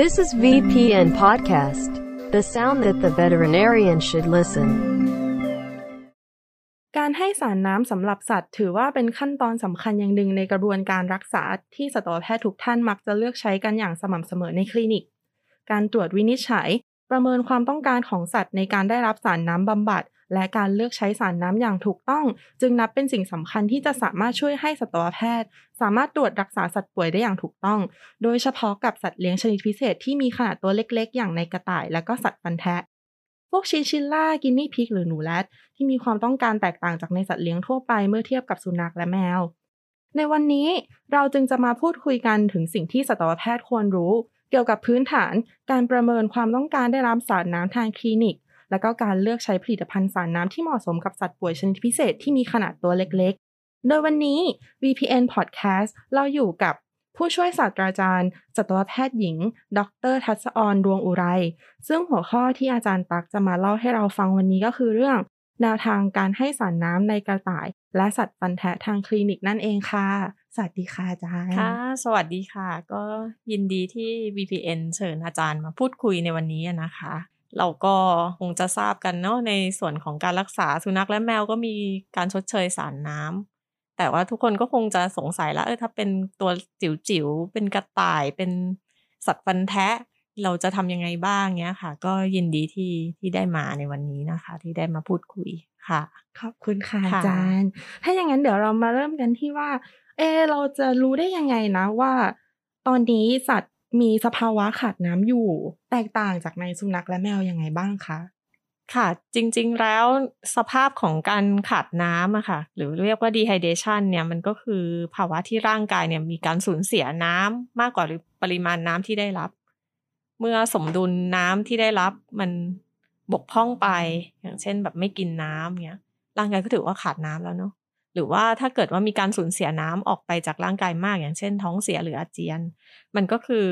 This is VPN Podcast, the sound that the veterinarian should listen. การให้สารน้ำสำหรับสัตว์ ถือว่าเป็นขั้นตอนสำคัญอย่างหนึ่งในกระบวนการรักษาที่สัตวแพทย์ทุกท่านมักจะเลือกใช้กันอย่างสม่ำเสมอในคลินิก การตรวจวินิจฉัย ประเมินความต้องการของสัตว์ในการได้รับสารน้ำบำบัด และการเลือกใช้สารน้ำอย่างถูกต้อง จึงนับเป็นสิ่งสำคัญที่จะสามารถช่วยให้สัตวแพทย์ สามารถตรวจรักษาสัตว์ป่วยได้อย่างถูกต้อง โดยเฉพาะกับสัตว์เลี้ยงชนิดพิเศษที่มีขนาดตัวเล็กๆ อย่างในกระต่าย และก็สัตว์ฟันแทะพวกชินชิลล่ากินนี่พิกหรือหนูแรดที่มีความต้องการแตกต่างจากในสัตว์เลี้ยงทั่วไปเมื่อเทียบกับสุนัขและแมว ในวันนี้เราจึงจะมาพูดคุยกันถึงสิ่งที่สัตวแพทย์ควรรู้ เกี่ยวกับพื้นฐาน การประเมินความต้องการได้รับสารน้ำทางคลินิก และก็การเลือกใช้ผลิตภัณฑ์สารน้ำที่เหมาะสมกับสัตว์ป่วยชนิดพิเศษที่มีขนาดตัวเล็กๆ โดยวันนี้ VPN Podcast เราอยู่กับผู้ช่วยศาสตราจารย์สัตวแพทย์หญิง ดร ทัศออนดวงอุไร ซึ่งหัวข้อที่อาจารย์ตักจะมาเล่าให้เราฟังวันนี้ก็คือเรื่อง แนวทางการให้สารน้ำในกระต่าย และสัตว์ฟันแทะทางคลินิกนั่นเองค่ะ สวัสดีค่ะอาจารย์ ค่ะ สวัสดีค่ะ ก็ยินดีที่ VPN เชิญอาจารย์มาพูดคุยในวันนี้นะคะ เราก็คงจะทราบกันเนาะในส่วนของการรักษาสุนัขและแมวก็มีการชดเชยสารน้ำแต่ว่าทุกคนก็คงจะสงสัยแล้วเออถ้าเป็นตัวจิ๋วๆเป็นกระต่ายเป็นสัตว์ฟันแทะเราจะทำยังไงบ้างเนี้ยค่ะ ก็ยินดีที่ที่ได้มาในวันนี้นะคะ ที่ได้มาพูดคุยค่ะ ขอบคุณค่ะค่ะอาจารย์ ถ้าอย่างนั้นเดี๋ยวเรามาเริ่มกันที่ว่า เออเราจะรู้ได้ยังไงนะว่า ตอนนี้สัตว์ มีสภาวะขาดน้ำอยู่ แตกต่างจากในสุนัขและแมวยังไงบ้างคะค่ะ จริงๆแล้วสภาพของการขาดน้ำอะค่ะ หรือเรียกว่า dehydration เนี่ยมันก็คือภาวะที่ร่างกายเนี่ยมีการสูญเสียน้ำมากกว่าปริมาณน้ำที่ได้รับ เมื่อสมดุลน้ำที่ได้รับมันบกพร่องไป อย่างเช่นแบบไม่กินน้ำเนี้ยร่างกายก็ถือว่าขาดน้ำแล้วเนาะ หรือว่าถ้าเกิดว่ามีการสูญเสียน้ำออกไปจากร่างกายมาก อย่างเช่น ท้องเสียหรืออาเจียน มันก็คือ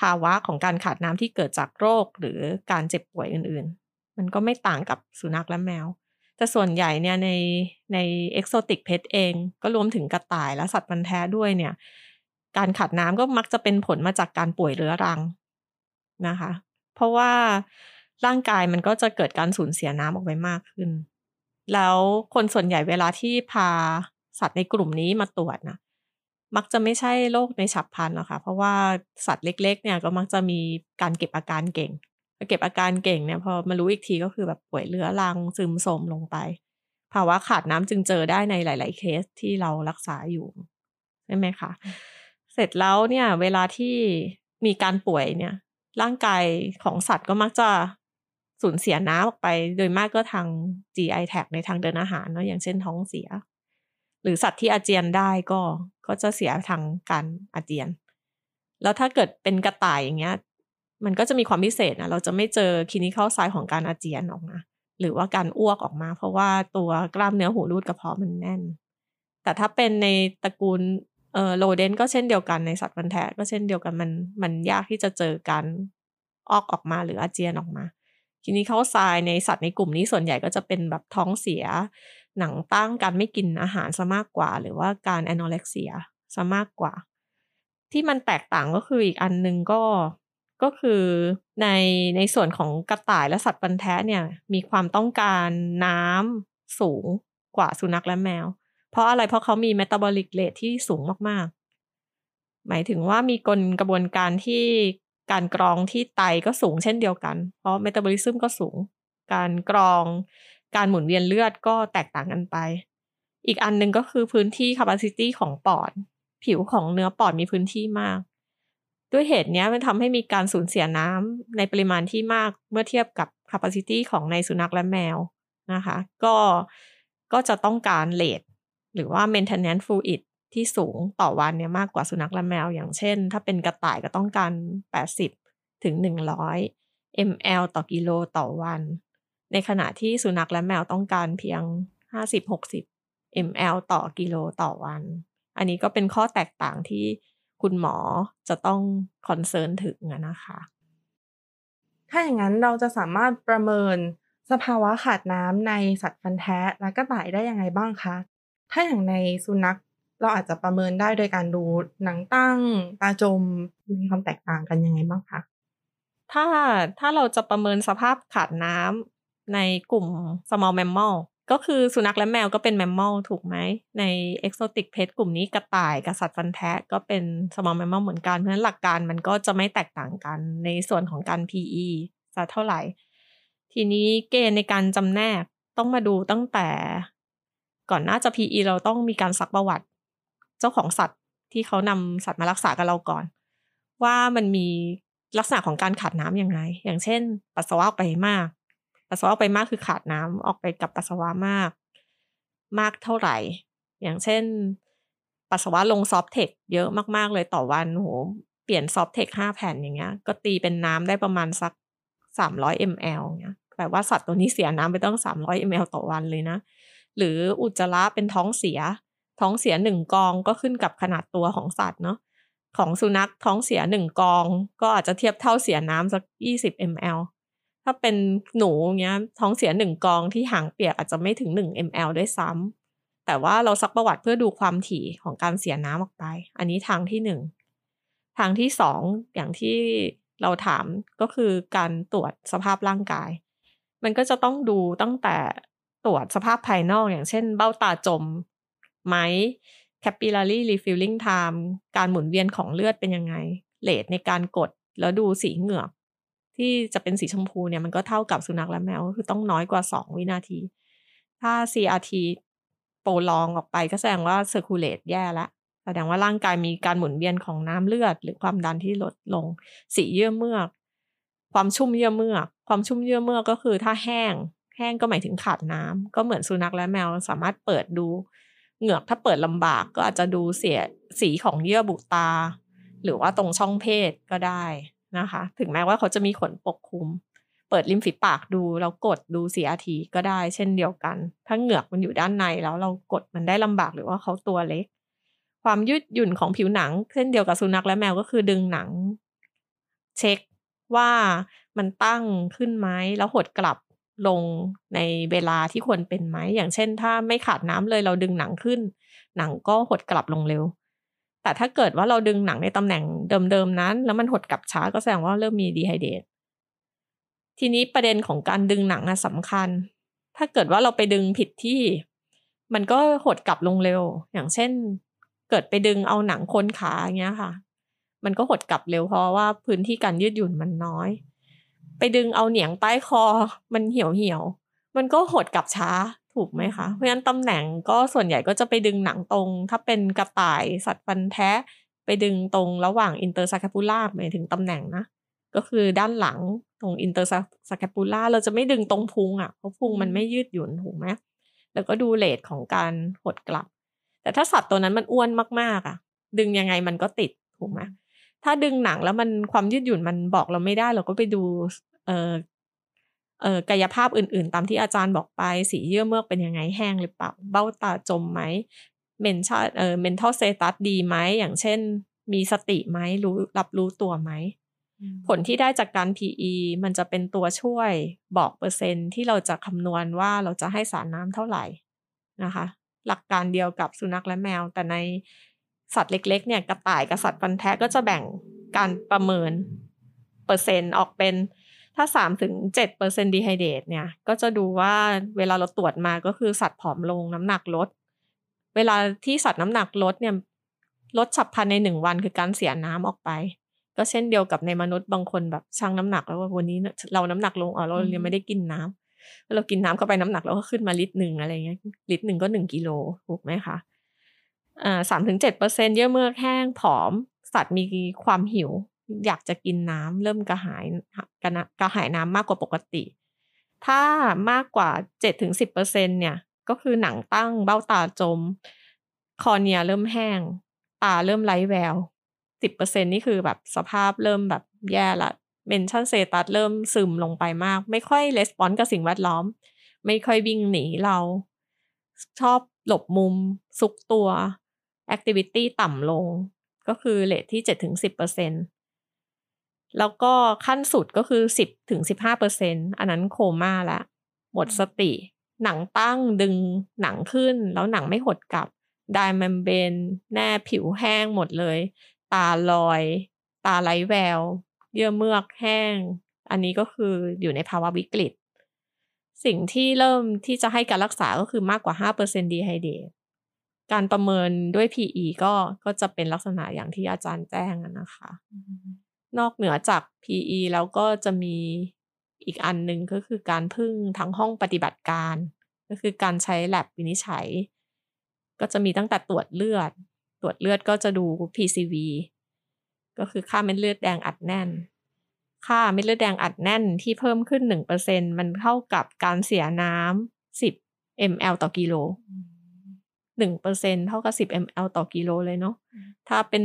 ภาวะของการขาดน้ำที่เกิดจากโรคหรือการเจ็บป่วยอื่นๆ มันก็ไม่ต่างกับสุนัขและแมว แต่ส่วนใหญ่เนี่ยในในเอ็กโซติกเพ t เอง ก็รวมถึงกระต่ายและสัตว์พันธุ์แท้ด้วยเนี่ย การขาดน้ำก็มักจะเป็นผลมาจากการป่วยเรื้อรังนะคะ เพราะว่าร่างกายมันก็จะเกิดการสูญเสียน้ำออกไปมากขึ้น แล้วคนส่วนใหญ่เวลาที่พาสัตว์ในกลุ่มนี้มาตรวจนะมักจะไม่ใช่โรคในฉับพลันหรอกค่ะเพราะว่าสัตว์เล็ก ๆ เนี่ยก็มักจะมีการเก็บอาการเก่งพอเก็บอาการเก่งเนี่ยพอมารู้อีกทีก็คือแบบป่วยเรื้อรังซึมโทรมลงไป ภาวะขาดน้ำจึงเจอได้ในหลาย ๆ เคสที่เรารักษาอยู่ใช่ไหมคะเสร็จแล้วเนี่ย เวลาที่มีการป่วยเนี่ย ร่างกายของสัตว์ก็มักจะ สูญเสียน้ำออกไป โดยมากก็ทาง GI tag ในทางเดินอาหารเนาะอย่างเช่นท้องเสีย หรือสัตว์ที่อาเจียนได้ก็ก็จะเสียทางการอาเจียน แล้วถ้าเกิดเป็นกระต่ายอย่างเงี้ย มันก็จะมีความพิเศษนะเราจะไม่เจอคลินิคอลไซน์ของการอาเจียนออกมาหรือว่าการอ้วกออกมา เพราะว่าตัวกล้ามเนื้อหูรูดกระเพาะมันแน่น แต่ถ้าเป็นในตระกูลเอ่อโลเดนก็เช่นเดียวกันในสัตว์พันแท้ก็เช่นเดียวกันมันมันยากที่จะเจอการออกออกมาหรืออาเจียนออกมา ทีนี้เขาทรายในสัตว์ในกลุ่มนี้ส่วนใหญ่ก็จะเป็นแบบท้องเสีย หนังตั้งการไม่กินอาหารซะมากกว่า หรือว่าการแอนอเล็กเซียซะมากกว่า ที่มันแตกต่างก็คืออีกอันหนึงก็ก็คือในในส่วนของกระต่ายและสัตว์ปันแท้เนี่ย มีความต้องการน้ำสูงกว่าสุนัขและแมว เพราะอะไรเพราะเขามีเมตาบอลิกเรทที่สูงมากๆ หมายถึงว่ามีกลกระบวนการที่ การกรองที่ไตก็สูงเช่นเดียวกัน เพราะเมตาบอลิซึมก็สูง การกรองการหมุนเวียนเลือดก็แตกต่างกันไป อีกอันหนึ่งก็คือพื้นที่ capacity ของปอด ผิวของเนื้อปอดมีพื้นที่มาก ด้วยเหตุนี้มันทำให้มีการสูญเสียน้ำในปริมาณที่มากเมื่อเทียบกับ capacity ของในสุนัขและแมวนะคะ ก็ก็จะต้องการเลทหรือว่า maintenance fluid ที่สูงต่อวันเนี่ยมากกว่าสุนัขและแมว อย่างเช่น ถ้าเป็นกระต่ายก็ต้องการ 80 ถึง 100 ml ต่อกิโลต่อวัน ในขณะที่สุนัขและแมวต้องการเพียง 50-60 ml ต่อกิโลต่อวัน อันนี้ก็เป็นข้อแตกต่างที่คุณหมอจะต้องคอนเซิร์นถึงนะคะ ถ้าอย่างนั้นเราจะสามารถประเมินสภาวะขาดน้ำในสัตว์ฟันแท้และกระต่ายได้ยังไงบ้างคะ ถ้าอย่างในสุนัข เราอาจจะประเมินได้โดยการดูหนังตั้งตาจมมีความแตกต่างกันยังไงบ้างคะถ้าถ้าเราจะประเมินสภาพขาดน้ำในกลุ่ม small mammal ก็คือสุนัขและแมวก็เป็น mammal ถูกไหม ใน exotic pet กลุ่มนี้กระต่ายกับสัตว์ฟันแทะก็เป็น small mammal เหมือนกัน เพราะฉะนั้นหลักการมันก็จะไม่แตกต่างกันในส่วนของการ PE สักเท่าไหร่ ทีนี้เกณฑ์ในการจำแนกต้องมาดูตั้งแต่ ก่อนหน้าจะ PE เราต้องมีการซักประวัติ เจ้าของสัตว์ที่เขานำสัตว์มารักษากับเราก่อน ว่ามันมีลักษณะของการขาดน้ำยังไง อย่างเช่น ปัสสาวะออกไปมาก ปัสสาวะออกไปมากคือขาดน้ำออกไปกับปัสสาวะมาก มากเท่าไหร่ อย่างเช่น ปัสสาวะลงซอฟเทคเยอะมากๆเลยต่อวันโหเปลี่ยนซอฟเทคห้าแผ่นอย่างเงี้ย ก็ตีเป็นน้ำได้ประมาณสักสามร้อยมลเงี้ยแปลว่าสัตว์ตัวนี้เสียน้ำไปต้องสามร้อยมลต่อวันเลยนะ หรืออุจจาระเป็นท้องเสีย ท้องเสียหนึ่งกองก็ขึ้นกับขนาดตัวของสัตว์เนาะของสุนัขท้องเสียหนึ่งกอง ก็อาจจะเทียบเท่าเสียน้ำสักยี่สิบมลถ้าเป็นหนูเงี้ยท้องเสียหนึ่งกองที่หางเปียกอาจจะไม่ถึงหนึ่งมลด้วยซ้ำแต่ว่าเราซักประวัติเพื่อดูความถี่ของการเสียน้ำออกไป อันนี้ทางที่หนึ่งทางที่สองอย่างที่เราถามก็คือการตรวจสภาพร่างกาย มันก็จะต้องดูตั้งแต่ตรวจสภาพภายนอกอย่างเช่น เบ้าตาจม ไหม capillary refilling time การหมุนเวียนของเลือดเป็นยังไงเลทในการกดแล้วดูสีเหงือก ที่จะเป็นสีชมพูเนี่ยมันก็เท่ากับสุนัขและแมวคือต้องน้อยกว่า 2 วินาที ถ้า CRT โปรลองออกไปก็แสดงว่า circulate แย่ละแสดงว่าร่างกายมีการหมุนเวียนของน้ำเลือด หรือความดันที่ลดลง สีเยื่อเมือก ความชุ่มเยื่อเมือก ความชุ่มเยื่อเมือกก็คือถ้าแห้ง แห้งก็หมายถึงขาดน้ำก็เหมือนสุนัขและแมวสามารถเปิดดู เหงือกถ้าเปิดลำบากก็อาจจะดูเสียสีของเยื่อบุตา หรือว่าตรงช่องเพศก็ได้นะคะ ถึงแม้ว่าเขาจะมีขนปกคลุม เปิดริมฝีปากดูแล้วกดดูสีอาทีก็ได้ เช่นเดียวกัน ถ้าเหงือกมันอยู่ด้านในแล้วเรากดมันได้ลำบากหรือว่าเขาตัวเล็ก ความยืดหยุ่นของผิวหนัง เช่นเดียวกับสุนัขและแมวก็คือดึงหนัง เช็คว่ามันตั้งขึ้นไหมแล้วหดกลับ ลงในเวลาที่ควรเป็นไหม อย่างเช่น ถ้าไม่ขาดน้ำเลยเราดึงหนังขึ้น หนังก็หดกลับลงเร็ว แต่ถ้าเกิดว่าเราดึงหนังในตำแหน่งเดิมๆนั้น แล้วมันหดกลับช้าก็แสดงว่าเริ่มมีดีไฮเดตทีนี้ประเด็นของการดึงหนังนะสำคัญ ถ้าเกิดว่าเราไปดึงผิดที่ มันก็หดกลับลงเร็ว อย่างเช่น เกิดไปดึงเอาหนังคนขาอย่างเงี้ยค่ะ มันก็หดกลับเร็วเพราะว่าพื้นที่การยืดหยุ่นมันน้อย ไปดึงเอาเหนียงใต้คอ มันเหี่ยวเหี่ยว มันก็หดกลับช้าถูกไหมคะ เพราะฉะนั้นตำแหน่งก็ส่วนใหญ่ก็จะไปดึงหนังตรง ถ้าเป็นกระต่ายสัตว์ฟันแท้ไปดึงตรงระหว่าง interscapular หมายถึงตำแหน่งนะ ก็คือด้านหลังตรง interscapular เราจะไม่ดึงตรงพุงอะเพราะพุงมันไม่ยืดหยุ่นถูกไหมแล้วก็ดู rate ของการหดกลับ แต่ถ้าสัตว์ตัวนั้นมันอ้วนมากๆอะ ดึงยังไงมันก็ติดถูกไหม ถ้าดึงหนังแล้วมันความยืดหยุ่นมันบอกเราไม่ได้ เราก็ไปดู เอ่อเอ่อกายภาพอื่น ๆ ตามที่อาจารย์บอกไป สีเยื่อเมือกเป็นยังไงแห้งหรือเปล่า เบ้าตาจมไหมmental เอ่อ mental status ดีไหมอย่างเช่น มีสติไหมรู้รับรู้ตัวไหมผลที่ได้จากการ PE มันจะเป็นตัวช่วยบอกเปอร์เซ็นต์ที่เราจะคำนวณว่าเราจะให้สารน้ำเท่าไหร่นะคะ หลักการเดียวกับสุนัขและแมว แต่ใน สัตว์เล็ก ๆ เนี่ยกระต่ายกับสัตว์ฟันแท้ก็จะแบ่งการประเมินเปอร์เซ็นต์ออกเป็นถ้าสามถึงเจ็ดเปอร์เซ็นต์ dehydrate เนี่ย ก็จะดูว่าเวลาเราตรวจมาก็คือสัตว์ผอมลงน้ำหนักลด เวลาที่สัตว์น้ำหนักลดเนี่ยลดฉับพลันในหนึ่งวันคือการเสียน้ำออกไป ก็เช่นเดียวกับในมนุษย์บางคนแบบชั่งน้ำหนักแล้วว่าวันนี้เราน้ำหนักลงอ๋อเรายังไม่ได้กินน้ำเรากินน้ำเข้าไปน้ำหนักเราก็ขึ้นมาลิตรหนึ่งอะไรเงี้ยลิตรหนึ่งก็หนึ่งกิโลถูกไหมคะ สามถึงเจ็ดเปอร์เซ็นเยอะเมือกแห้งผอม สัตว์มีความหิว อยากจะกินน้ำเริ่มกระหายกระกระหายน้ำมากกว่าปกติ ถ้ามากกว่าเจ็ดถึงสิบเปอร์เซ็นต์เนี่ย ก็คือหนังตั้งเบ้าตาจม cornea เริ่มแห้ง ตาเริ่มไร้แววสิบเปอร์เซ็นต์นี่คือแบบสภาพเริ่มแบบแย่ละ mental status เริ่มซึมลงไปมาก ไม่ค่อย respond กับสิ่งแวดล้อม ไม่ค่อยวิ่งหนีเรา ชอบหลบมุมซุกตัว activity ต่ำลง ก็คือ rate ที่เจ็ดถึงสิบเปอร์เซ็นต์แล้วก็ขั้นสุดก็คือสิบถึงสิบห้าเปอร์เซ็นอันนั้นโคม่าละหมดสติ หนังตั้งดึงหนังขึ้น แล้วหนังไม่หดกลับ dry membrane แน่ผิวแห้งหมดเลย ตาลอย ตาไร้แวว เยื่อเมือกแห้ง อันนี้ก็คืออยู่ในภาวะวิกฤต สิ่งที่เริ่มที่จะให้การรักษาก็คือมากกว่า 5%ดีไฮเดต การประเมินด้วย PE ก็ก็จะเป็นลักษณะอย่างที่อาจารย์แจ้งนะคะ นอกเหนือจาก PE แล้วก็จะมีอีกอันหนึ่งก็คือการพึ่งทั้งห้องปฏิบัติการ ก็คือการใช้แลบวินิจฉัย ก็จะมีตั้งแต่ตรวจเลือด ตรวจเลือดก็จะดู PCV ก็คือค่าเม็ดเลือดแดงอัดแน่น ค่าเม็ดเลือดแดงอัดแน่นที่เพิ่มขึ้น 1%มันเท่ากับการเสียน้ำ10 ml ต่อกิโล หนึ่งเปอร์เซ็นเท่ากับสิบ ml ต่อกิโลเลยเนาะถ้าเป็น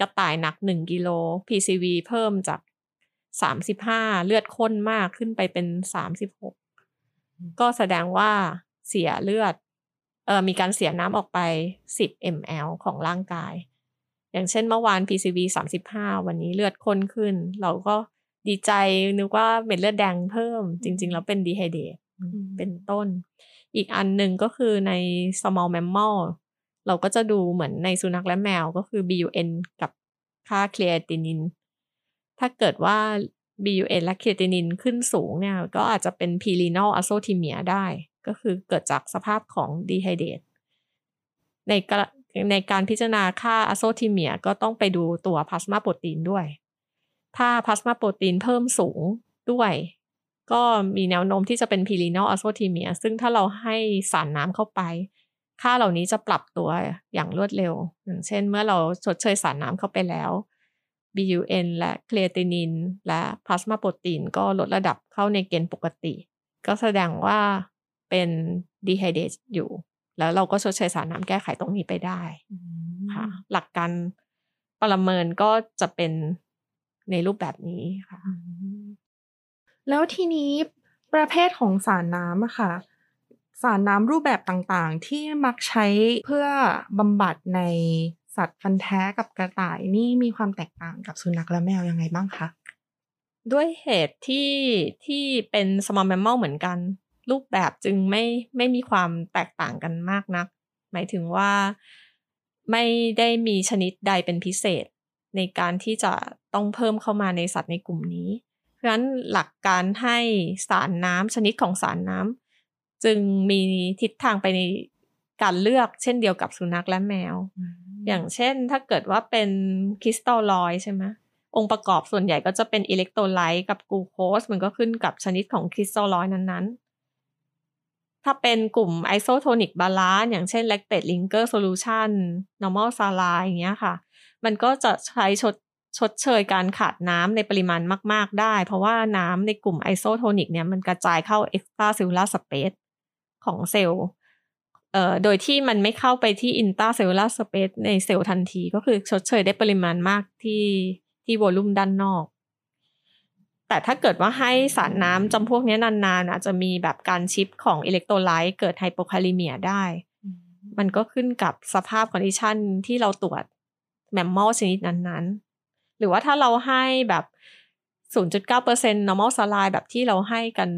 กระต่ายหนักหนึ่งกิโล PCV เพิ่มจากสามสิบห้าเลือดข้นมากขึ้นไปเป็นสามสิบหกก็แสดงว่าเสียเลือดเออมีการเสียน้ำออกไปสิบ ml ของร่างกาย อย่างเช่นเมื่อวาน PCV สามสิบห้าวันนี้เลือดข้นขึ้น เราก็ดีใจนึกว่าเม็ดเลือดแดงเพิ่ม จริง ๆ แล้วเป็นดีไฮเดตเป็นต้น อีกอันหนึ่งก็คือใน small mammal เราก็จะดูเหมือนในสุนัขและแมวก็คือ BUN กับค่าเคลียตินินถ้าเกิดว่า BUN และเคลียตินินขึ้นสูงเนี่ยก็อาจจะเป็น P-renal azotemia ได้ ก็คือเกิดจากสภาพของ dehydrate ในในการพิจารณาค่า azotemia ก็ต้องไปดูตัวพลาสมาโปรตีนด้วย ถ้า plasma protein เพิ่มสูงด้วย ก็มีแนวโน้มที่จะเป็น prerenal azotemia ซึ่งถ้าเราให้สารน้ำเข้าไป ค่าเหล่านี้จะปรับตัวอย่างรวดเร็ว อย่างเช่นเมื่อเราชดเชยสารน้ำเข้าไปแล้ว BUN และ creatinine และ plasma protein ก็ลดระดับเข้าในเกณฑ์ปกติ ก็แสดงว่าเป็นดีไฮเดตอยู่ แล้วเราก็ชดเชยสารน้ำแก้ไขตรงนี้ไปได้ค่ะหลักการประเมินก็จะเป็นในรูปแบบนี้ค่ะ แล้วทีนี้ประเภทของสารน้ำอะค่ะ สารน้ำรูปแบบต่างๆ ที่มักใช้เพื่อบำบัดในสัตว์ฟันแท้กับกระต่ายนี่มีความแตกต่างกับสุนัขและแมวยังไงบ้างคะ ด้วยเหตุที่ที่เป็นสมอลแมมมลเหมือนกัน รูปแบบจึงไม่ไม่มีความแตกต่างกันมากนัก หมายถึงว่าไม่ได้มีชนิดใดเป็นพิเศษ ในการที่จะต้องเพิ่มเข้ามาในสัตว์ในกลุ่มนี้ ราะฉะนั้นหลักการให้สารน้ำชนิดของสารน้ำจึงมีทิศทางไปในการเลือกเช่นเดียวกับสุนัขและแมว อย่างเช่นถ้าเกิดว่าเป็นคริสตัลลอยใช่ไหมองค์ประกอบส่วนใหญ่ก็จะเป็นอิเล็กโทรไลต์กับกลูโคสมันก็ขึ้นกับชนิดของคริสตัลลอยนั้นๆ ถ้าเป็นกลุ่ม isotonic balance อย่างเช่น lactated ringer solution normal saline อย่างเงี้ยค่ะ มันก็จะใช้ชด ชดเชยการขาดน้ำในปริมาณมาก ๆ ได้ เพราะว่าน้ำในกลุ่ม isotonic เนี่ยมันกระจายเข้า extracellular space ของเซลล์เอ่อโดยที่มันไม่เข้าไปที่ intracellular space ในเซลล์ทันที ก็คือชดเชยได้ปริมาณมากที่ที่ volume ด้านนอก แต่ถ้าเกิดว่าให้สารน้ำจำพวกนี้นานๆ อาจจะมีแบบการ shift ของ electrolyte เกิด hypokalemia ได้ มันก็ขึ้นกับสภาพ condition ที่เราตรวจ mammal ชนิดนั้นๆ หรือว่าถ้าเราให้แบบ 0.9% normal saline แบบที่เราให้กัน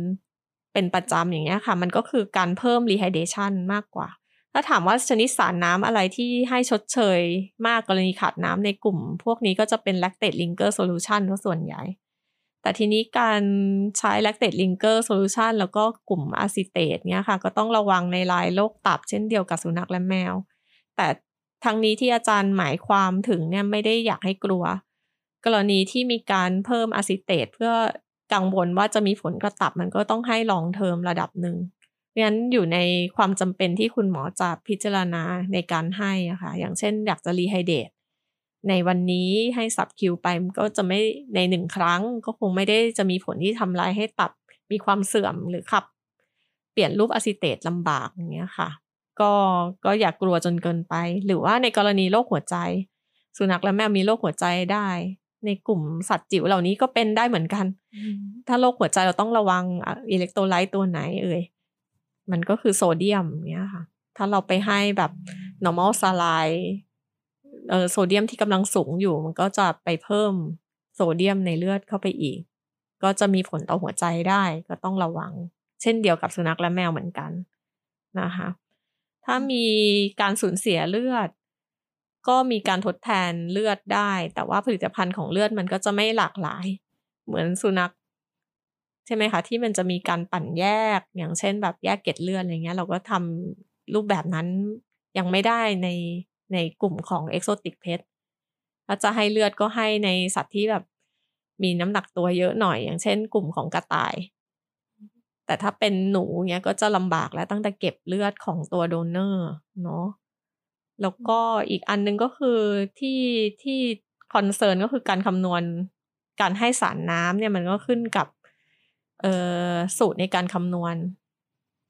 เป็นประจำอย่างเงี้ยค่ะ มันก็คือการเพิ่ม rehydration มากกว่า ถ้าถามว่าชนิดสารน้ำอะไรที่ให้ชดเชยมากกรณีขาดน้ำในกลุ่ม พวกนี้ก็จะเป็น lactate ringer solution ส่วนใหญ่ แต่ทีนี้การใช้ lactate ringer solution แล้วก็กลุ่ม acetate เนี้ยค่ะ ก็ต้องระวังในรายโรคตับเช่นเดียวกับสุนัขและแมว แต่ทั้งนี้ที่อาจารย์หมายความถึงเนี่ยไม่ได้อยากให้กลัว กรณีที่มีการเพิ่ม acetate เพื่อกังวลว่าจะมีผลกับตับมันก็ต้องให้ long term ระดับหนึ่งเพราะฉะนั้นอยู่ในความจำเป็นที่คุณหมอจะพิจารณาในการให้ะค่ะอย่างเช่นอยากจะ rehydrate ในวันนี้ให้ sub Q ไปก็จะไม่ในหนึ่งครั้ง ก็คงไม่ได้จะมีผลที่ทำลายให้ตับมีความเสื่อมหรือขับ เปลี่ยนรูป acetate ลำบากอย่างเงี้ยค่ะ ก็ก็อย่ากลัวจนเกินไป หรือว่าในกรณีโรคหัวใจ สุนัขและแมวมีโรคหัวใจได้ ในกลุ่มสัตว์จิ๋วเหล่านี้ก็เป็นได้เหมือนกัน ถ้าโรคหัวใจเราต้องระวัง electrolyte ตัวไหนเอ่ย มันก็คือโซเดียมเนี้ยค่ะ ถ้าเราไปให้แบบ normal saline เออโซเดียมที่กำลังสูงอยู่ มันก็จะไปเพิ่มโซเดียมในเลือดเข้าไปอีก ก็จะมีผลต่อหัวใจได้ก็ต้องระวัง เช่นเดียวกับสุนัขและแมวเหมือนกันนะคะ ถ้ามีการสูญเสียเลือด ก็มีการทดแทนเลือดได้ แต่ว่าผลิตภัณฑ์ของเลือดมันก็จะไม่หลากหลาย เหมือนสุนัขใช่ไหมคะที่มันจะมีการปั่นแยกอย่างเช่นแบบแยกเกล็ดเลือดอะไรเงี้ย เราก็ทำรูปแบบนั้นยังไม่ได้ในในกลุ่มของเอ็กโซติกเพ t ถ้าจะให้เลือดก็ให้ในสัตว์ที่แบบมีน้ำหนักตัวเยอะหน่อยอย่างเช่น กลุ่มของกระต่าย แต่ถ้าเป็นหนูเนี้ยก็จะลำบากแล้วตั้งแต่เก็บเลือดของตัว donor เนาะ แล้วก็อีกอันนึงก็คือที่ที่คอนเซิร์นก็คือการคำนวณการให้สารน้ำเนี่ยมันก็ขึ้นกับเอ่อสูตรในการคำนวณ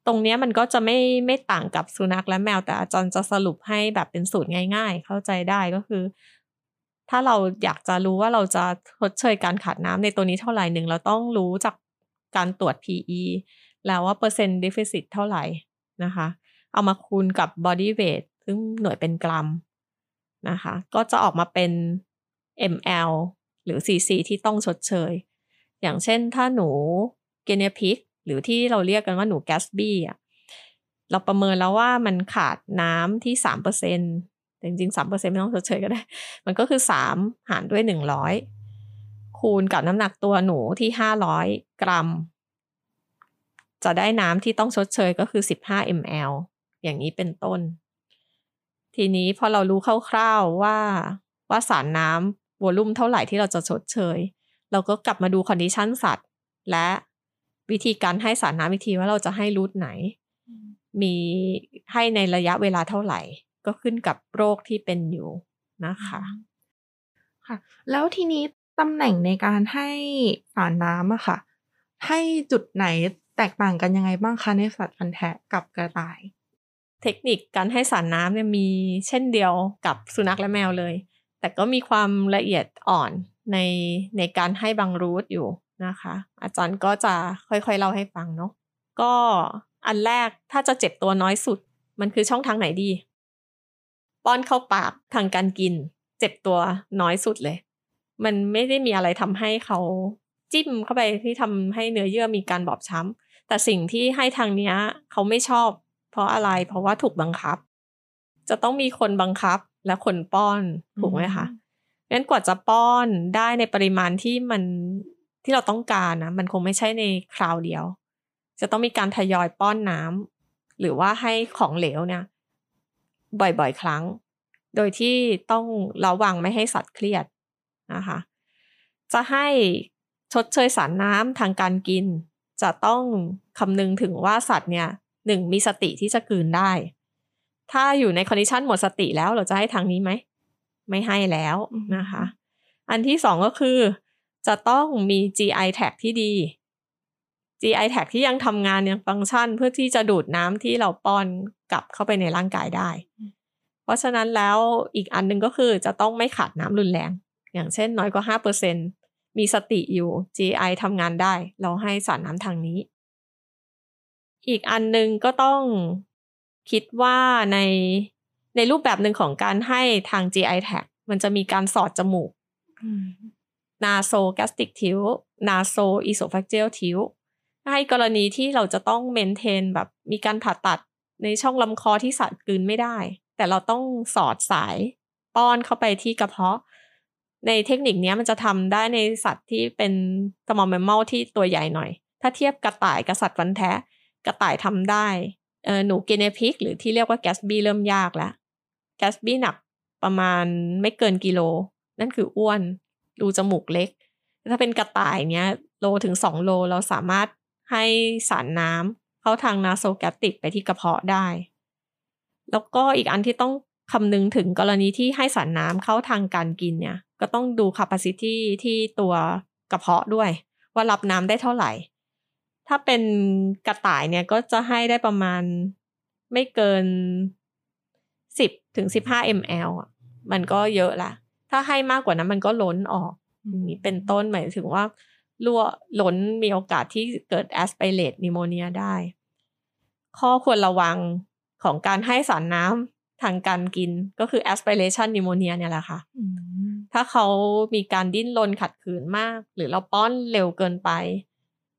ตรงเนี้ยมันก็จะไม่ไม่ต่างกับสุนัขและแมว แต่อาจารย์จะสรุปให้แบบเป็นสูตรง่าย ๆ เข้าใจได้ก็คือ ถ้าเราอยากจะรู้ว่าเราจะทดเชยการขาดน้ำในตัวนี้เท่าไหร่หนึ่งเราต้องรู้จากการตรวจ PE แล้วว่าเปอร์เซ็นต์ deficit เท่าไหร่นะคะ เอามาคูณกับ body weight ซึ่งหน่วยเป็นกรัมนะคะ ก็จะออกมาเป็น ml หรือ cc ที่ต้องชดเชย อย่างเช่นถ้าหนูเกเนพิกหรือที่เราเรียกกันว่าหนูแกสบี้อะเราประเมินแล้วว่ามันขาดน้ำที่สามเปอร์เซ็นต่จริงๆสามเปอร์เซ็นไม่ต้องชดเชยก็ได้ มันก็คือสามหารด้วยหนึ่งร้อยคูณกับน้ำหนักตัวหนูที่ห้าร้อยกรัม จะได้น้ำที่ต้องชดเชยก็คือสิบห้า ml อย่างนี้เป็นต้น ทีนี้พอเรารู้คร่าวๆว่าว่าสารน้ำวอลุ่มเท่าไหร่ที่เราจะชดเชย เราก็กลับมาดูคอนดิชันสัตว์ และวิธีการให้สารน้ำวิธีว่าเราจะให้รูทไหน มีให้ในระยะเวลาเท่าไหร่ ก็ขึ้นกับโรคที่เป็นอยู่นะคะค่ะ แล้วทีนี้ตำแหน่งในการให้สารน้ำอะค่ะ ให้จุดไหนแตกต่างกันยังไงบ้างคะในสัตว์พันธุ์แทะกับกระต่าย เทคนิคการให้สารน้ำเนี่ยมีเช่นเดียวกับสุนัขและแมวเลย แต่ก็มีความละเอียดอ่อนในในการให้บางรูทอยู่นะคะ อาจารย์ก็จะค่อยๆเล่าให้ฟังเนาะก็อันแรกถ้าจะเจ็บตัวน้อยสุด มันคือช่องทางไหนดี ป้อนเข้าปากทางการกิน เจ็บตัวน้อยสุดเลย มันไม่ได้มีอะไรทำให้เขาจิ้มเข้าไปที่ทำให้เนื้อเยื่อมีการบอบช้ำแต่สิ่งที่ให้ทางเนี้ยเขาไม่ชอบ เพราะอะไร เพราะว่าถูกบังคับ จะต้องมีคนบังคับและคนป้อนถูกไหมคะงั้นกว่าจะป้อนได้ในปริมาณที่มันที่เราต้องการนะมันคงไม่ใช่ในคราวเดียว จะต้องมีการทยอยป้อนน้ำหรือว่าให้ของเหลวเนี่ย บ่อยๆ ครั้ง โดยที่ต้องระวังไม่ให้สัตว์เครียดนะคะ จะให้ชดเชยสารน้ำทางการกิน จะต้องคำนึงถึงว่าสัตว์เนี่ย หนึ่งมีสติที่จะกลืนได้ ถ้าอยู่ใน condition หมดสติแล้วเราจะให้ทางนี้ไหม ไม่ให้แล้วนะคะ อันที่สองก็คือ จะต้องมี GI tag ที่ดี GI tag ที่ยังทำงานยังฟังก์ชันเพื่อที่จะดูดน้ำที่เราป้อนกลับเข้าไปในร่างกายได้ เพราะฉะนั้นแล้วอีกอันหนึ่งก็คือจะต้องไม่ขาดน้ำรุนแรง อย่างเช่นน้อยกว่าห้าเปอร์เซ็นมีสติอยู่ GI ทำงานได้ เราให้สารน้ำทางนี้ อีกอันหนึ่งก็ต้องคิดว่าในในรูปแบบหนึ่งของการให้ทาง GI tag มันจะมีการสอดจมูก naso gastric tube naso esophageal tube ให้กรณีที่เราจะต้อง maintain แบบมีการผ่าตัดในช่องลำคอที่สัตว์กลืนไม่ได้ แต่เราต้องสอดสายป้อนเข้าไปที่กระเพาะ ในเทคนิคนี้มันจะทำได้ในสัตว์ที่เป็น small mammal ที่ตัวใหญ่หน่อย ถ้าเทียบกระต่ายกับสัตว์ฟันแท้ กระต่ายทำได้เออหนู guinea pig หรือที่เรียกว่าแกสบี้เริ่มยากแล้วแกสบี้หนักประมาณไม่เกินกิโล นั่นคืออ้วนรูจมูกเล็ก ถ้าเป็นกระต่ายเนี้ยโลถึงสองโลเราสามารถให้สารน้ำเข้าทางนาโซแกติกไปที่กระเพาะได้ แล้วก็อีกอันที่ต้องคำนึงถึงกรณีที่ให้สารน้ำเข้าทางการกินเนี่ย ก็ต้องดู capacity ที่ตัวกระเพาะด้วย ว่ารับน้ำได้เท่าไหร่ ถ้าเป็นกระต่ายเนี่ยก็จะให้ได้ประมาณไม่เกินสิบถึงสิบห้า ml อะ มันก็เยอะละถ้าให้มากกว่านั้นมันก็ล้นออกนี่เป็นต้นหมายถึงว่ารั่วล้นมีโอกาสที่เกิดแอสไ r เลตนิโมเนียได้ ข้อควรระวังของการให้สารน้ำทางการกินก็คือ aspiration pneumonia เนี่ยแหละค่ะ ถ้าเขามีการดิ้นรนขัดขืนมาก หรือเราป้อนเร็วเกินไป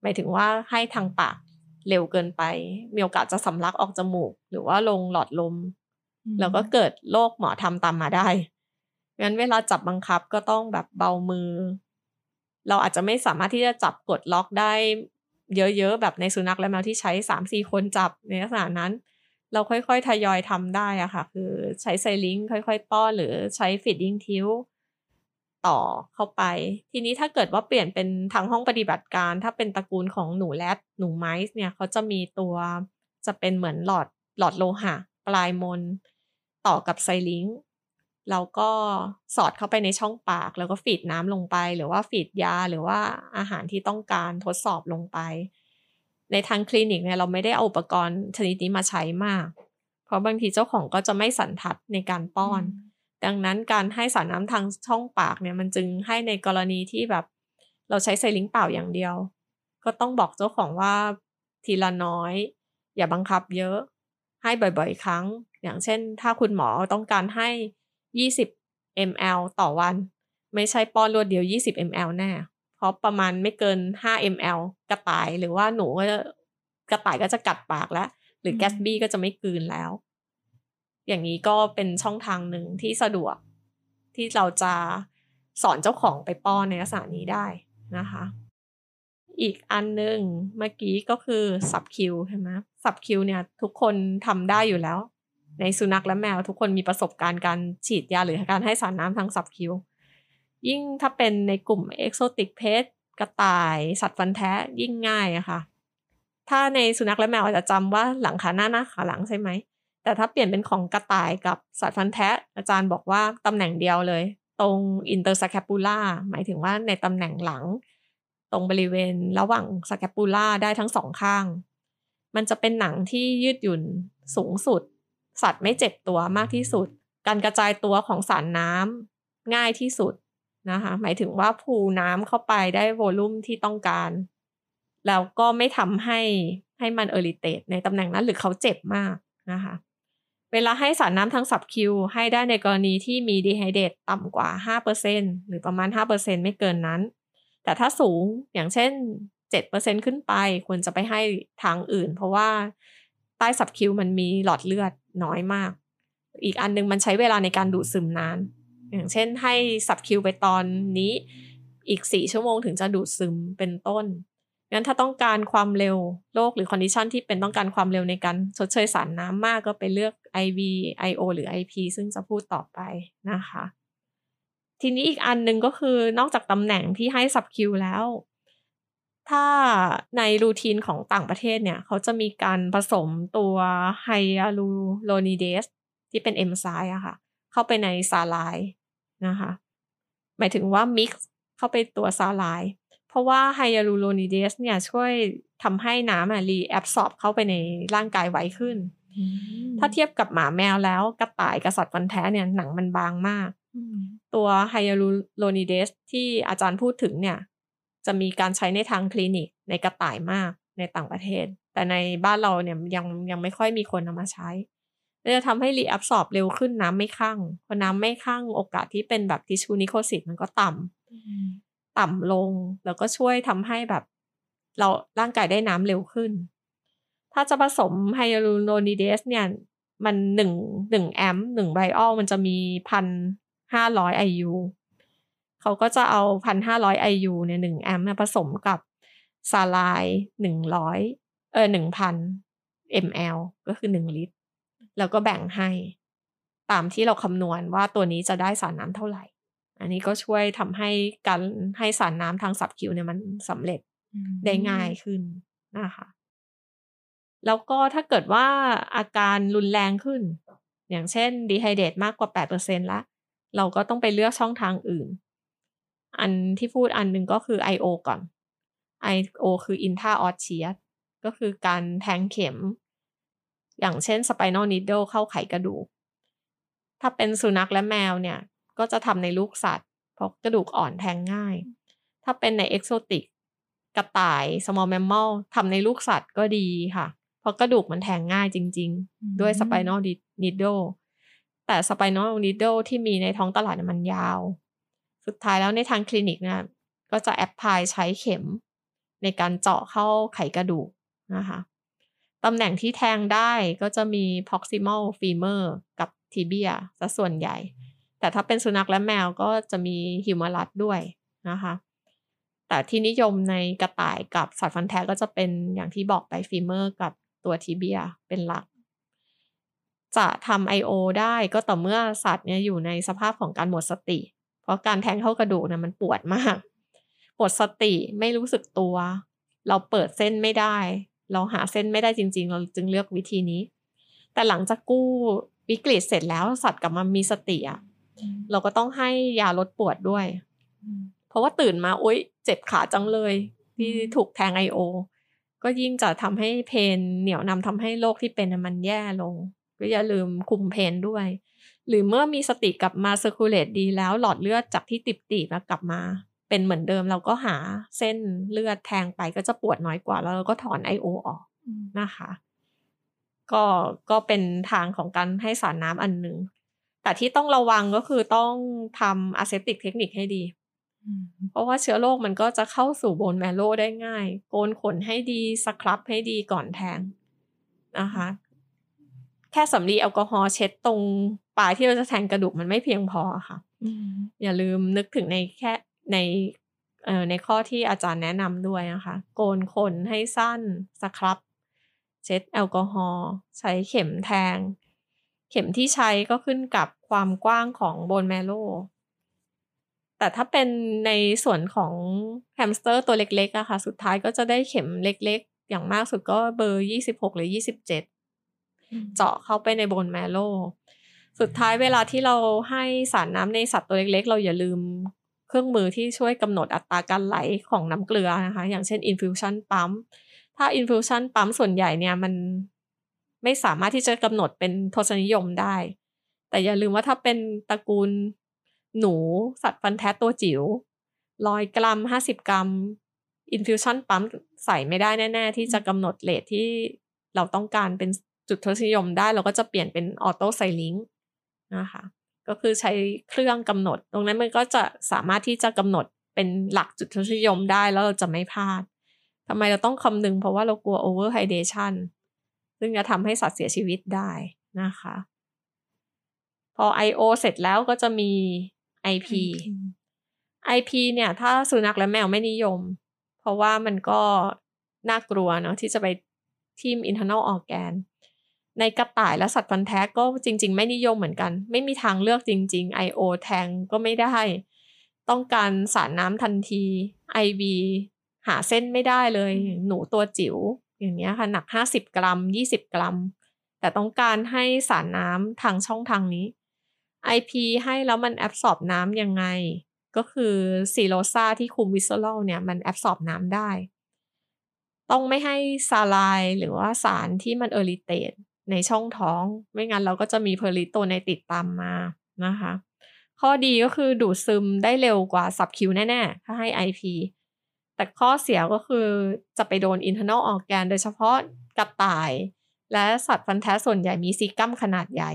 หมายถึงว่าให้ทางปากเร็วเกินไป มีโอกาสจะสำลักออกจมูก หรือว่าลงหลอดลม แล้วก็เกิดโรคหมอทำตามมาได้งั้นเวลาจับบังคับก็ต้องแบบเบามือ เราอาจจะไม่สามารถที่จะจับกดล็อกได้ เยอะๆแบบในสุนัขและแมวที่ใช้สามสี่คนจับในลักษณะนั้น เราค่อยๆทยอยทำได้อะค่ะ คือใช้ syringe ค่อยๆ ป้อนหรือใช้ feeding tube ต่อเข้าไป ทีนี้ถ้าเกิดว่าเปลี่ยนเป็นทางห้องปฏิบัติการ ถ้าเป็นตระกูลของหนู rat หนู mice เนี่ยเขาจะมีตัวจะเป็นเหมือนหลอดหลอดโลหะ ปลายมน ต่อกับ syringe แล้วก็สอดเข้าไปในช่องปาก แล้วก็ feed น้ำลงไป หรือว่า feed ยาหรือว่าอาหารที่ต้องการทดสอบลงไป ในทางคลินิกเนี่ยเราไม่ได้เอาอุปกรณ์ชนิดนี้มาใช้มาก เพราะบางทีเจ้าของก็จะไม่สันทัดในการป้อน ดังนั้นการให้สารน้ำทางช่องปากเนี่ยมันจึงให้ในกรณีที่แบบเราใช้ไซลิงเปล่าอย่างเดียว ก็ต้องบอกเจ้าของว่าทีละน้อย อย่าบังคับเยอะ ให้บ่อยๆ ครั้ง อย่างเช่น ถ้าคุณหมอต้องการให้ 20 ml ต่อวัน ไม่ใช่ป้อนรวดเดียว 20 ml แน่เพราะประมาณไม่เกิน 5 ml กระต่ายหรือว่าหนูก็จะกระต่ายก็จะกัดปากแล้ว หรือแกสบี้ก็จะไม่กลืนแล้ว อย่างนี้ก็เป็นช่องทางหนึ่งที่สะดวกที่เราจะสอนเจ้าของไปป้อนในลักษณะนี้ได้นะคะ อีกอันหนึ่งเมื่อกี้ก็คือ sub Q ใช่ไหม sub Q เนี่ยทุกคนทำได้อยู่แล้ว ในสุนัขและแมวทุกคนมีประสบการณ์การฉีดยาหรือการให้สารน้ำทาง sub Q ยิ่งถ้าเป็นในกลุ่ม exotic pets กระต่ายสัตว์ฟันแท้ยิ่งง่ายอะค่ะ ถ้าในสุนัขและแมวอาจจะจำว่าหลังขาหน้าหน้าขาหลังใช่ไหม แต่ถ้าเปลี่ยนเป็นของกระต่ายกับสัตว์ฟันแท้อาจารย์บอกว่าตำแหน่งเดียวเลย ตรง interscapular หมายถึงว่าในตำแหน่งหลัง ตรงบริเวณระหว่าง scapula ได้ทั้งสองข้าง มันจะเป็นหนังที่ยืดหยุ่นสูงสุด สัตว์ไม่เจ็บตัวมากที่สุด การกระจายตัวของสารน้ำง่ายที่สุดนะคะหมายถึงว่า pool น้ำเข้าไปได้ volume ที่ต้องการ แล้วก็ไม่ทำให้ให้มัน irritate ในตำแหน่งนั้นหรือเขาเจ็บมากนะคะ เวลาให้สารน้ำทาง sub Q ให้ได้ในกรณีที่มีดีไฮเดตต่ำกว่า 5%หรือประมาณ 5%ไม่เกินนั้น แต่ถ้าสูงอย่างเช่น 7%ขึ้นไปควรจะไปให้ทางอื่น เพราะว่าใต้ sub Q มันมีหลอดเลือดน้อยมาก อีกอันนึงมันใช้เวลาในการดูดซึมนาน อย่างเช่นให้ sub Q ไปตอนนี้อีกสี่ชั่วโมงถึงจะดูดซึมเป็นต้น งั้นถ้าต้องการความเร็วโรคหรือ condition ที่เป็นต้องการความเร็วในการชดเชยสารน้ำมากก็ไปเลือก IV IO หรือ IP ซึ่งจะพูดต่อไปนะคะ ทีนี้อีกอันหนึ่งก็คือนอกจากตำแหน่งที่ให้ sub Q แล้ว ถ้าใน routine ของต่างประเทศเนี่ย เขาจะมีการผสมตัว hyaluronidase ที่เป็นเอนไซม์อะค่ะ เข้าไปใน saline นะคะ หมายถึงว่า mix เข้าไปตัว saline เพราะว่า hyaluronidase เนี่ยช่วยทำให้น้ำอะ reabsorb เข้าไปในร่างกายไวขึ้น ถ้าเทียบกับหมาแมวแล้วกระต่ายกับสัตว์ฟันแท้เนี่ยหนังมันบางมาก ตัว hyaluronidase ที่อาจารย์พูดถึงเนี่ย จะมีการใช้ในทางคลินิกในกระต่ายมากในต่างประเทศ แต่ในบ้านเราเนี่ยยังยังไม่ค่อยมีคนนำมาใช้จะทำให้ reabsorb เร็วขึ้นน้ำไม่ค้างพอน้ำไม่ค้างโอกาสที่เป็นแบบ tissue necrosis มันก็ต่ำ ต่ำลง แล้วก็ช่วยทำให้แบบ เราร่างกายได้น้ำเร็วขึ้น ถ้าจะผสม hyaluronidase เนี่ย มันหนึ่งหนึ่ง amp หนึ่ง vial มันจะมีพันห้าร้อย IU เขาก็จะเอาพันห้าร้อย IU เนี่ยหนึ่ง amp ผสมกับซาลายหนึ่งร้อยเออหนึ่งพันมลก็คือหนึ่งลิตร แล้วก็แบ่งให้ ตามที่เราคำนวณว่าตัวนี้จะได้สารน้ำเท่าไหร่ อันนี้ก็ช่วยทำให้การให้สารน้ำทางสับคิวเนี่ยมันสำเร็จได้ง่ายขึ้นนะคะ แล้วก็ถ้าเกิดว่าอาการรุนแรงขึ้น อย่างเช่นดีไฮเดตมากกว่า8%ละเราก็ต้องไปเลือกช่องทางอื่น อันที่พูดอันหนึ่งก็คือ I.O. ก่อน I.O. คือ intra o s s e o u s ก็คือการแทงเข็ม อย่างเช่น spinal needle เข้าไขกระดูก ถ้าเป็นสุนัขและแมวเนี่ย ก็จะทำในลูกสัตว์ เพราะกระดูกอ่อนแทงง่าย ถ้าเป็นในเอกโซติกกระต่าย small mammal ทำในลูกสัตว์ก็ดีค่ะ เพราะกระดูกมันแทงง่ายจริง ๆ ด้วย spinal needle แต่ spinal needle ที่มีในท้องตลาดมันยาว สุดท้ายแล้วในทางคลินิกนะก็จะ apply ใช้เข็ม ในการเจาะเข้าไขกระดูกนะคะตำแหน่งที่แทงได้ก็จะมี proximal femur กับ tibia ซะส่วนใหญ่ แต่ถ้าเป็นสุนัขและแมวก็จะมี humerus ด้วยนะคะ แต่ที่นิยมในกระต่ายกับสัตว์ฟันแท้ก็จะเป็นอย่างที่บอกไป femur กับตัวทีเบียเป็นหลัก จะทำ I.O. ได้ก็ต่อเมื่อสัตว์เนี่ยอยู่ในสภาพของการหมดสติ เพราะการแทงเข้ากระดูกเนี่ยมันปวดมากหมดสติไม่รู้สึกตัว เราเปิดเส้นไม่ได้ เราหาเส้นไม่ได้จริง ๆ เราจึงเลือกวิธีนี้ แต่หลังจากกู้วิกฤตเสร็จแล้วสัตว์กลับมามีสติอะ เราก็ต้องให้ยาลดปวดด้วย เพราะว่าตื่นมาโอ๊ยเจ็บขาจังเลย ที่ถูกแทง IO ก็ยิ่งจะทำให้ pain เหนี่ยวนำทำให้โรคที่เป็นมันแย่ลง ก็อย่าลืมคุม pain ด้วย หรือเมื่อมีสติกลับมา circulate ดีแล้วหลอดเลือดจากที่ติดตีบกลับมา เป็นเหมือนเดิมเราก็หาเส้นเลือดแทงไปก็จะปวดน้อยกว่า แล้วเราก็ถอน IO ออกนะคะ ก็ก็เป็นทางของการให้สารน้ำอันหนึ่ง แต่ที่ต้องระวังก็คือต้องทำ aseptic technique ให้ดี เพราะว่าเชื้อโรคมันก็จะเข้าสู่ bone marrow ได้ง่าย โกนขนให้ดี scrub ให้ดีก่อนแทงนะคะ แค่สำลีแอลกอฮอล์เช็ดตรงปลายที่เราจะแทงกระดูกมันไม่เพียงพอค่ะอย่าลืมนึกถึงในแค่ในเอ่อในข้อที่อาจารย์แนะนำด้วยนะคะ โกนขนให้สั้น scrub เช็ดแอลกอฮอล์ใช้เข็มแทง เข็มที่ใช้ก็ขึ้นกับความกว้างของ bone marrow แต่ถ้าเป็นในส่วนของแฮมสเตอร์ตัวเล็กๆอะค่ะ สุดท้ายก็จะได้เข็มเล็กๆ อย่างมากสุดก็เบอร์ยี่สิบหกหรือยี่สิบเจ็ดเจาะเข้าไปใน bone marrow สุดท้ายเวลาที่เราให้สารน้ำในสัตว์ตัวเล็กๆ เราอย่าลืมเครื่องมือที่ช่วยกำหนดอัตราการไหลของน้ำเกลือนะคะ อย่างเช่น infusion pump ถ้า infusion pump ส่วนใหญ่เนี่ยมัน ไม่สามารถที่จะกำหนดเป็นทศนิยมได้ แต่อย่าลืมว่าถ้าเป็นตระกูลหนูสัตว์ฟันแท้ตัวจิ๋วร้อยกรัมห้าสิบกรัม infusion pump ใส่ไม่ได้แน่ ๆ ที่จะกำหนดเลทที่เราต้องการเป็นจุดทศนิยมได้ เราก็จะเปลี่ยนเป็นออโต้ไซลิงนะคะก็คือใช้เครื่องกำหนด ตรงนั้นมันก็จะสามารถที่จะกำหนดเป็นหลักจุดทศนิยมได้แล้วเราจะไม่พลาดทำไมเราต้องคำนึงเพราะว่าเรากลัว overhydration ซึ่งจะทำให้สัตว์เสียชีวิตได้นะคะ พอ IO เสร็จแล้วก็จะมี IP IP เนี่ย ถ้าสุนัขและแมวไม่นิยม เพราะว่ามันก็น่ากลัวเนาะที่จะไปทิม internal organ ในกระต่ายและสัตว์ฟันแท้ก็จริง ๆ ไม่นิยมเหมือนกัน ไม่มีทางเลือกจริง ๆ IO แทงก็ไม่ได้ ต้องการสารน้ำทันที IV หาเส้นไม่ได้เลย หนูตัวจิ๋ว อย่างเงี้ยค่ะหนัก 50 กรัม 20 กรัม แต่ต้องการให้สารน้ำทางช่องทางนี้ IP ให้แล้วมัน absorb น้ำยังไง ก็คือ serosa ที่คุม visceral เนี่ยมัน absorb น้ำได้ ต้องไม่ให้ saline หรือว่าสารที่มัน irritate ในช่องท้อง ไม่งั้นเราก็จะมี peritonitis ตามมานะคะ ข้อดีก็คือดูดซึมได้เร็วกว่าสับคิวแน่ ๆ ถ้าให้ IP แต่ข้อเสียก็คือจะไปโดน internal organ โดยเฉพาะกระต่าย และสัตว์ฟันแท้ส่วนใหญ่มีซีกัมขนาดใหญ่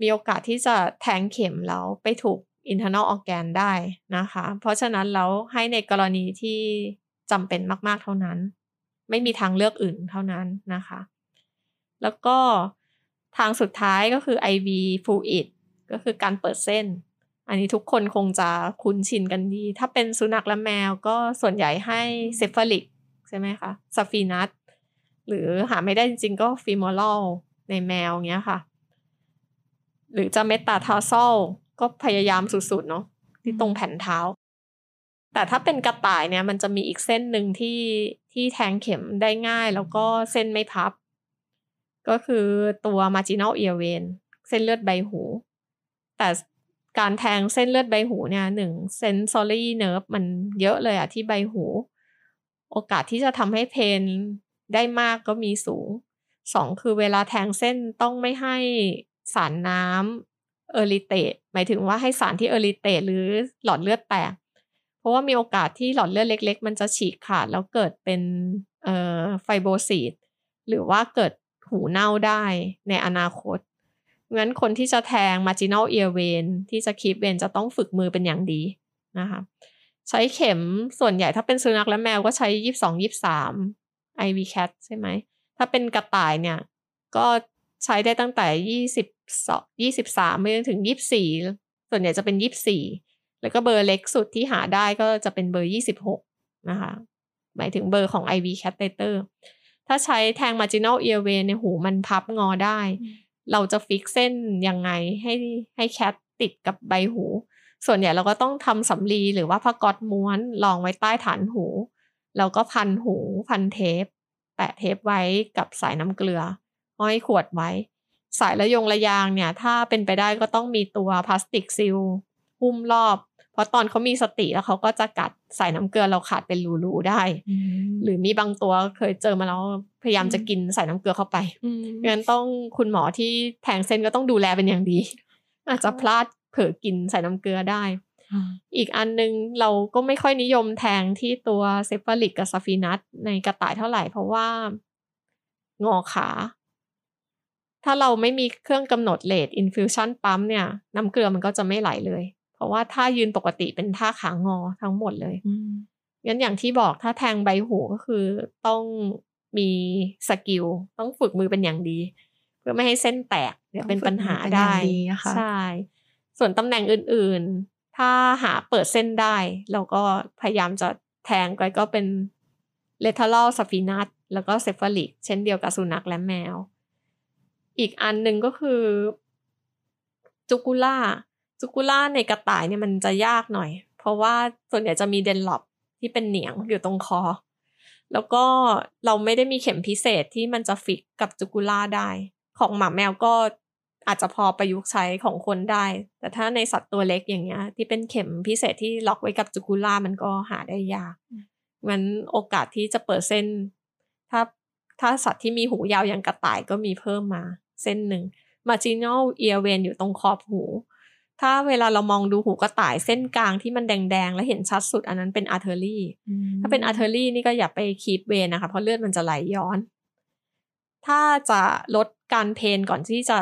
มีโอกาสที่จะแทงเข็มแล้วไปถูก internal organ ได้นะคะ เพราะฉะนั้นแล้วให้ในกรณีที่จำเป็นมากๆเท่านั้น ไม่มีทางเลือกอื่นเท่านั้นนะคะ แล้วก็ทางสุดท้ายก็คือ IV fluid ก็คือการเปิดเส้น อันนี้ทุกคนคงจะคุ้นชินกันดี ถ้าเป็นสุนัขและแมวก็ส่วนใหญ่ให้เซฟาลิกใช่ไหมคะซาฟีนัสหรือหาไม่ได้จริงๆก็ฟีมอรัลในแมวเงี้ยค่ะ หรือจะเมตาทาซอลก็พยายามสุดๆเนาะที่ตรงแผ่นเท้า แต่ถ้าเป็นกระต่ายเนี่ย มันจะมีอีกเส้นหนึ่งที่ที่แทงเข็มได้ง่าย แล้วก็เส้นไม่พับ ก็คือตัว marginal ear vein เส้นเลือดใบหู แต่ การแทงเส้นเลือดใบหูเนี่ยหนึ่ง sensory nerve มันเยอะเลยอะที่ใบหู โอกาสที่จะทำให้ pain ได้มากก็มีสูงสองคือเวลาแทงเส้นต้องไม่ให้สารน้ำ irritate หมายถึงว่าให้สารที่ irritate หรือหลอดเลือดแตก เพราะว่ามีโอกาสที่หลอดเลือดเล็ก ๆ มันจะฉีกขาดแล้วเกิดเป็นเอ่อไฟโบซีดหรือว่าเกิดหูเน่าได้ในอนาคต งั้นคนที่จะแทง marginal ear vein ที่จะคีบเวนจะต้องฝึกมือเป็นอย่างดีนะคะใช้เข็มส่วนใหญ่ถ้าเป็นสุนัขและแมวก็ใช้ยี่สิบสองยี่สาม IV cat ใช่ไหม ถ้าเป็นกระต่ายเนี่ย ก็ใช้ได้ตั้งแต่ยี่สิบสองยี่สิบสามไปจนถึงยี่สี่ส่วนใหญ่จะเป็นยี่สี่แล้วก็เบอร์เล็กสุดที่หาได้ก็จะเป็นเบอร์ยี่สิบหกนะคะ หมายถึงเบอร์ของ IV catheter ถ้าใช้แทง marginal airway ในหูมันพับงอได้ เราจะฟิกเส้นยังไงให้ให้แคทติดกับใบหู ส่วนใหญ่เราก็ต้องทำสำลีหรือว่าผ้าก๊อตม้วนรองไว้ใต้ฐานหู แล้วก็พันหู พันเทป แปะเทปไว้กับสายน้ำเกลือ ห้อยขวดไว้ สายระยงระยางเนี่ย ถ้าเป็นไปได้ก็ต้องมีตัวพลาสติกซิลหุ้มรอบ เพราะตอนเขามีสติแล้วเขาก็จะกัดสายน้ำเกลือเราขาดเป็นรูๆได้ หรือมีบางตัวเคยเจอมาแล้วพยายามจะกินสายน้ำเกลือเข้าไปงั้นต้องคุณหมอที่แทงเส้นก็ต้องดูแลเป็นอย่างดี อาจจะพลาดเผลอกินใส่น้ำเกลือได้ อีกอันนึงเราก็ไม่ค่อยนิยมแทงที่ตัว cephalic กับ saphenous ในกระต่ายเท่าไหร่ เพราะว่างอขาถ้าเราไม่มีเครื่องกำหนด rate infusion pump เนี่ย น้ำเกลือมันก็จะไม่ไหลเลย เพราะว่าถ้ายืนปกติเป็นท่าขางอทั้งหมดเลยงั้นอย่างที่บอกถ้าแทงใบหูก็คือต้องมี skill ต้องฝึกมือเป็นอย่างดี เพื่อไม่ให้เส้นแตกเดี๋ยวเป็นปัญหาได้ใช่ ส่วนตำแหน่งอื่นๆ ถ้าหาเปิดเส้นได้ เราก็พยายามจะแทงไปก็เป็น lateral saphenous แล้วก็ cephalic เช่นเดียวกับสุนัขและแมว อีกอันหนึ่งก็คือ jugular jugular ในกระต่ายเนี่ยมันจะยากหน่อย เพราะว่าส่วนใหญ่จะมี dewlap ที่เป็นเหนียงอยู่ตรงคอ แล้วก็เราไม่ได้มีเข็มพิเศษที่มันจะ fix กับ jugular ได้ ของหมาแมวก็อาจจะพอประยุกต์ใช้ของคนได้ แต่ถ้าในสัตว์ตัวเล็กอย่างเงี้ย ที่เป็นเข็มพิเศษที่ล็อกไว้กับจูกูล่ามันก็หาได้ยากงั้นโอกาสที่จะเปิดเส้น ถ้าถ้าสัตว์ที่มีหูยาวอย่างกระต่ายก็มีเพิ่มมา เส้นหนึ่ง marginal ear vein อยู่ตรงขอบหู ถ้าเวลาเรามองดูหูกระต่ายเส้นกลางที่มันแดงๆ แล้วเห็นชัดสุดอันนั้นเป็น artery ถ้าเป็น artery นี่ก็อย่าไป keep vein นะคะ เพราะเลือดมันจะไหลย้อน ถ้าจะลดการ pain ก่อนที่จะ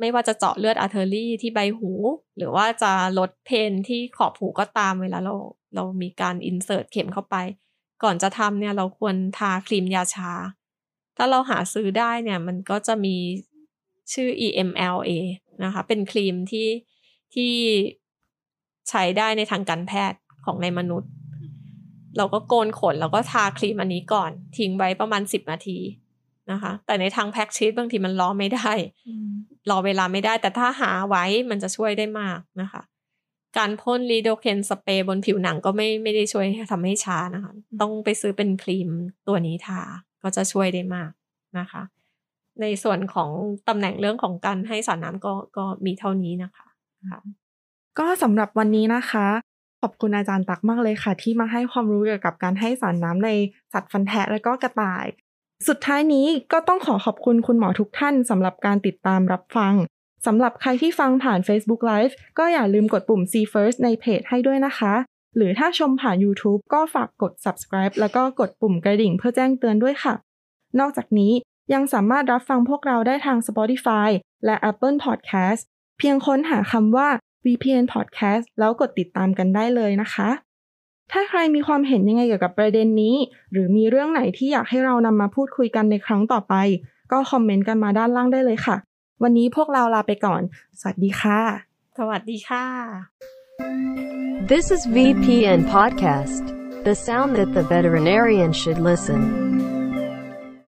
ไม่ว่าจะเจาะเลือด artery ที่ใบหู หรือว่าจะลด pain ที่ขอบหูก็ตามเวลาเราเรามีการ insert เข็มเข้าไป ก่อนจะทำเนี่ยเราควรทาครีมยาชา ถ้าเราหาซื้อได้เนี่ยมันก็จะมีชื่อ EMLA นะคะ เป็นครีมที่ ที่ใช้ได้ในทางการแพทย์ของในมนุษย์ เราก็โกนขนแล้วก็ทาครีมอันนี้ก่อน ทิ้งไว้ประมาณสิบนาทีนะคะ แต่ในทางแพ็กชีสบางทีมันรอไม่ได้รอเวลาไม่ได้ แต่ถ้าหาไว้มันจะช่วยได้มากนะคะ การพ่นลีโดเคนสเปรย์บนผิวหนังก็ไม่ไม่ได้ช่วยทำให้ชานะคะ ต้องไปซื้อเป็นครีมตัวนี้ทาก็จะช่วยได้มากนะคะ ในส่วนของตำแหน่งเรื่องของการให้สารน้ำก็ก็มีเท่านี้นะ คะก็สำหรับวันนี้นะคะ ขอบคุณอาจารย์ตักมากเลยค่ะ ที่มาให้ความรู้เกี่ยวกับการให้สารน้ำในสัตว์ฟันแทะและก็กระต่าย สุดท้ายนี้ก็ต้องขอขอบคุณคุณหมอทุกท่านสำหรับการติดตามรับฟังสำหรับใครที่ฟังผ่าน Facebook Live ก็อย่าลืมกดปุ่ม See First ในเพจให้ด้วยนะคะ หรือถ้าชมผ่าน YouTube ก็ฝากกด subscribe แล้วก็กดปุ่มกระดิ่งเพื่อแจ้งเตือนด้วยค่ะ นอกจากนี้ยังสามารถรับฟังพวกเราได้ทาง Spotify และ Apple Podcast เพียงค้นหาคำว่า VPN Podcast แล้วกดติดตามกันได้เลยนะคะ ถ้าใครมีความเห็นยังไงเกี่ยวกับประเด็นนี้ หรือมีเรื่องไหนที่อยากให้เรานำมาพูดคุยกันในครั้งต่อไป ก็คอมเมนต์กันมาด้านล่างได้เลยค่ะ วันนี้พวกเราลาไปก่อน สวัสดีค่ะ สวัสดีค่ะ This is VPN Podcast the sound that the veterinarian should listen